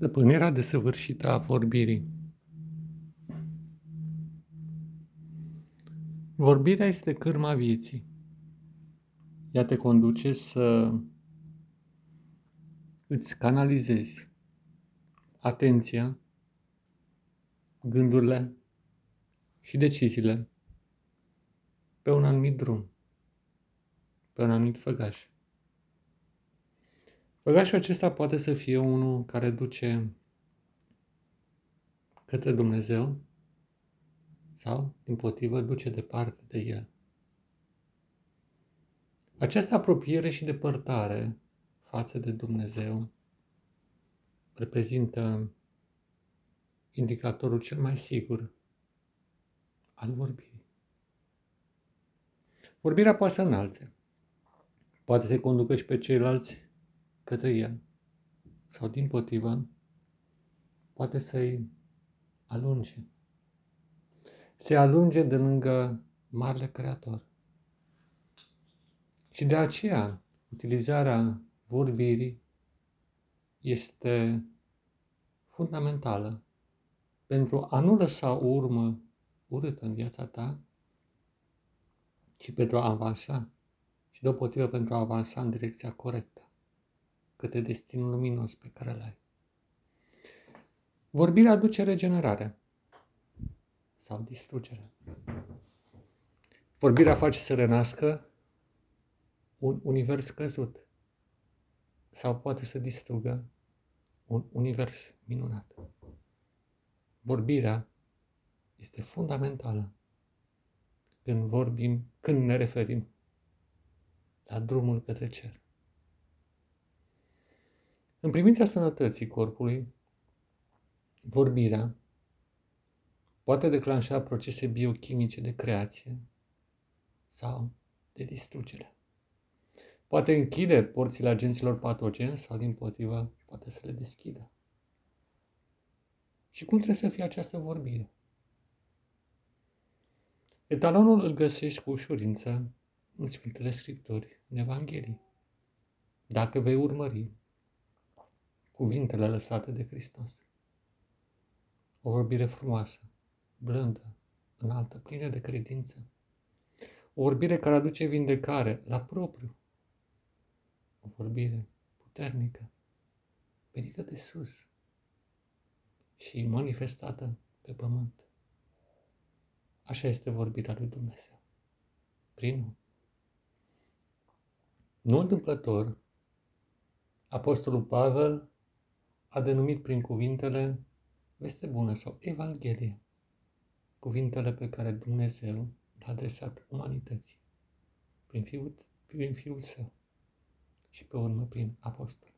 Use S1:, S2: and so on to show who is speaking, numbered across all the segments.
S1: Stăpânirea desăvârșită a vorbirii. Vorbirea este cârma vieții. Ea te conduce să îți canalizezi atenția, gândurile și deciziile pe un anumit drum, pe un anumit făgaș. Făgașul acesta poate să fie unul care duce către Dumnezeu sau, din potrivă, duce departe de El. Această apropiere și depărtare față de Dumnezeu reprezintă indicatorul cel mai sigur al vorbirii. Vorbirea poate să înalțe, poate să conducă și pe ceilalți către el. Sau din potrivă, poate să-i alunge. Se alunge de lângă Marele Creator. Și de aceea, utilizarea vorbirii este fundamentală pentru a nu lăsa o urmă urâtă în viața ta și pentru a avansa și deopotrivă pentru a avansa în direcția corectă către destinul luminos pe care îl ai. Vorbirea aduce regenerare sau distrugere. Vorbirea face să renască un univers căzut sau poate să distrugă un univers minunat. Vorbirea este fundamentală când vorbim, când ne referim la drumul către cer. În privința sănătății corpului, vorbirea poate declanșa procese biochimice de creație sau de distrugere. Poate închide porțile agenților patogeni sau, din potrivă, poate să le deschidă. Și cum trebuie să fie această vorbire? Etalonul îl găsești cu ușurință în Sfintele Scripturi, în Evanghelie. Dacă vei urmări cuvintele lăsate de Hristos. O vorbire frumoasă, blândă, înaltă, plină de credință. O vorbire care aduce vindecare la propriu. O vorbire puternică, venită de sus și manifestată pe pământ. Așa este vorbirea lui Dumnezeu. Prin Nu întâmplător, Apostolul Pavel a denumit prin cuvintele veste bună sau Evanghelie, cuvintele pe care Dumnezeu le-a adresat umanității prin fiul, prin fiul său și pe urmă prin apostol.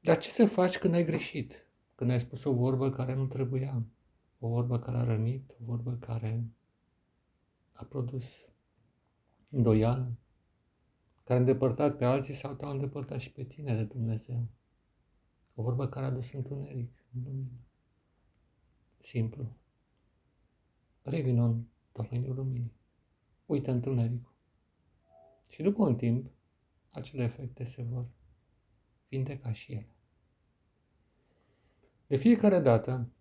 S1: Dar ce să faci când ai greșit? Când ai spus o vorbă care nu trebuia, o vorbă care a rănit, o vorbă care a produs îndoială, care a îndepărtat pe alții sau te-au îndepărtat și pe tine de Dumnezeu. O vorbă care a dus întuneric în lumină. Simplu. Revină în domeniul luminii. Uită întunericul. Și după un timp, acele efecte se vor vindeca și ele. De fiecare dată,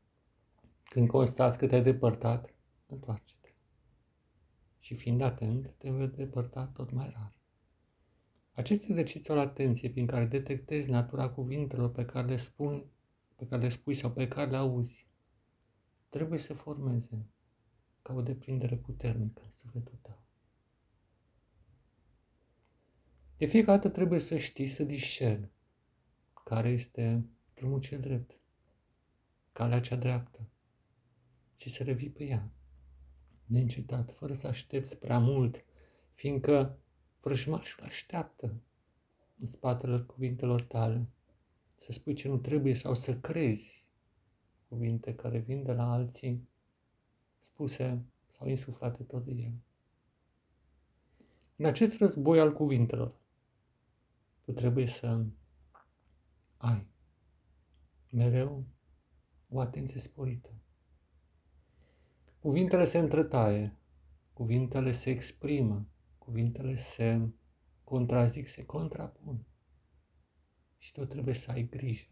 S1: când constați că te-ai depărtat, întoarce-te. Și fiind atent, te vei depărta tot mai rar. Acest exercițiu al atenției prin care detectezi natura cuvintelor pe care le spun, pe care le spui sau pe care le auzi, trebuie să formeze ca o deprindere puternică în sufletul tău. De fiecare dată trebuie să știi să discerni care este drumul cel drept, calea cea dreaptă și să revii pe ea, neîncetat, fără să aștepți prea mult, fiindcă Vrăjmașul așteaptă în spatele cuvintelor tale să spui ce nu trebuie sau să crezi cuvinte care vin de la alții spuse sau insuflate tot de el. În acest război al cuvintelor, tu trebuie să ai mereu o atenție sporită. Cuvintele se întretaie, cuvintele se exprimă, Cuvintele se contrazic, se contrapun. Și tu trebuie să ai grijă,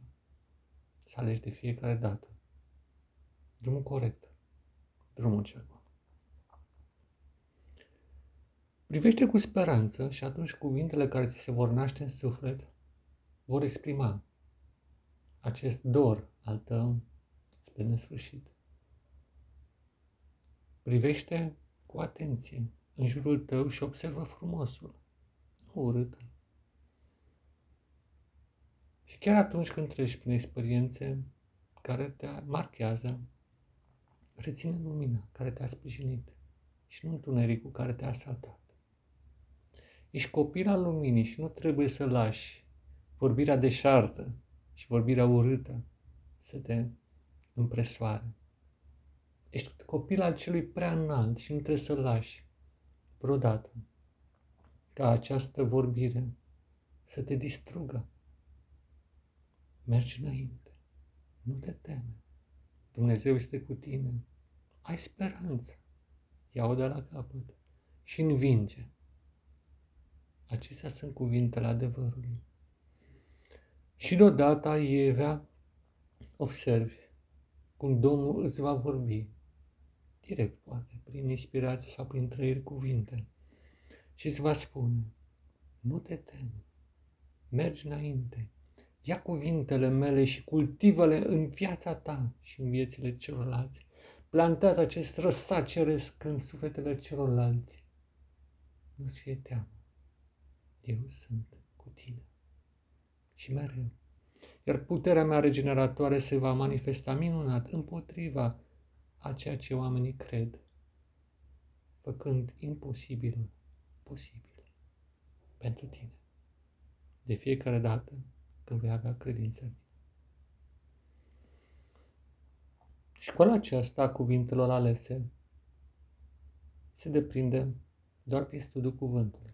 S1: să alegi de fiecare dată drumul corect, drumul cel bun. Privește cu speranță și atunci cuvintele care ți se vor naște în suflet vor exprima acest dor al tău spre nesfârșit. Privește cu atenție în jurul tău și observă frumosul, nu urât. Și chiar atunci când treci prin experiențe care te marchează, reține lumina care te-a sprijinit și nu întunericul care te-a asaltat. Ești copil al luminii și nu trebuie să lași vorbirea deșartă și vorbirea urâtă să te împresoare. Ești copil al celui prea înalt și nu trebuie să lași vreodată ca această vorbire să te distrugă. Mergi înainte. Nu te teme. Dumnezeu este cu tine. Ai speranță. Ia-o de la capăt și învinge. Acestea sunt cuvintele adevărului. Și deodată Ievea observi cum Domnul îți va vorbi, direct poate, prin inspirație sau prin trăiri cuvinte, și îți va spune, nu te temi, mergi înainte, ia cuvintele mele și cultivă-le în viața ta și în viețile celorlalți. Plantează acest răsat ceresc în sufletele celorlalți. Nu-ți fie teamă. Eu sunt cu tine. Și mereu. Iar puterea mea regeneratoare se va manifesta minunat împotriva a ceea ce oamenii cred, făcând imposibilul posibil pentru tine. De fiecare dată când vei avea credință în Școala aceasta a cuvintelor alese se deprinde doar prin studiul cuvântului.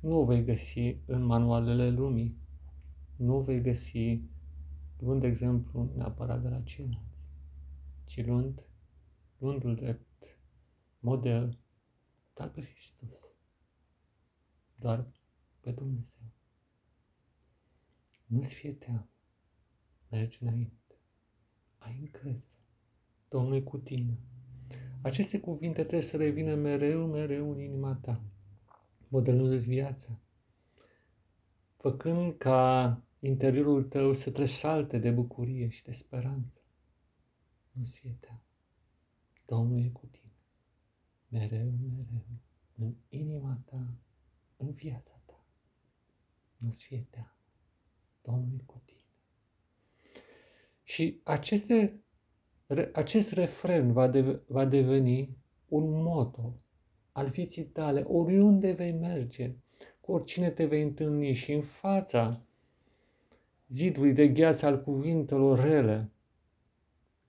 S1: Nu o vei găsi în manualele lumii. Nu o vei găsi luând de exemplu neapărat de la ceilalți, ci luând, luându-l drept model doar pe Hristos, doar pe Dumnezeu. Nu-ți fie teamă, mergi înainte ai încredere. Domnul e cu tine. Aceste cuvinte trebuie să revină mereu, mereu în inima ta, modelându-ți viața, făcând ca interiorul tău să tresalte de bucurie și de speranță. Nu-ți fie teamă. Domnul e cu tine. Mereu, mereu, în inima ta, în viața ta. Nu-ți fie teamă. Domnul e cu tine. Și aceste, acest refren va, de, va deveni un moto al vieții tale, oriunde vei merge, cu oricine te vei întâlni și în fața zidului de gheață al cuvintelor rele,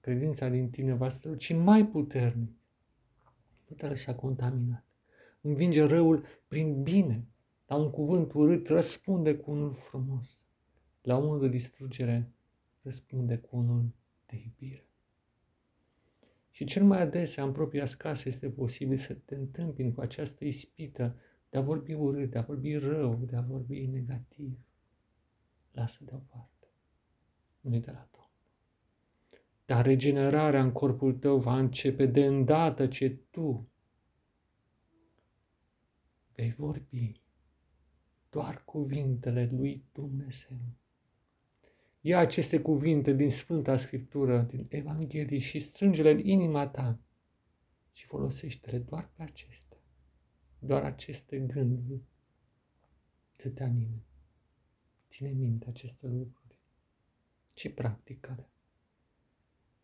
S1: credința din tine va străluci mai puternic. Nu te lăsa contaminat. Învinge răul prin bine. La un cuvânt urât răspunde cu unul frumos. La unul de distrugere răspunde cu unul de iubire. Și cel mai adesea în propria casă este posibil să te întâmpini cu această ispită de a vorbi urât, de a vorbi rău, de a vorbi negativ. Lasă deoparte. Nu-i de la Domnul. Dar regenerarea în corpul tău va începe de îndată ce tu vei vorbi doar cuvintele lui Dumnezeu Ia aceste cuvinte din Sfânta Scriptură, din Evanghelie și strânge-le în inima ta și folosește-le doar pe acestea. Doar aceste gânduri să te anime. Ține minte aceste lucruri și practică-le.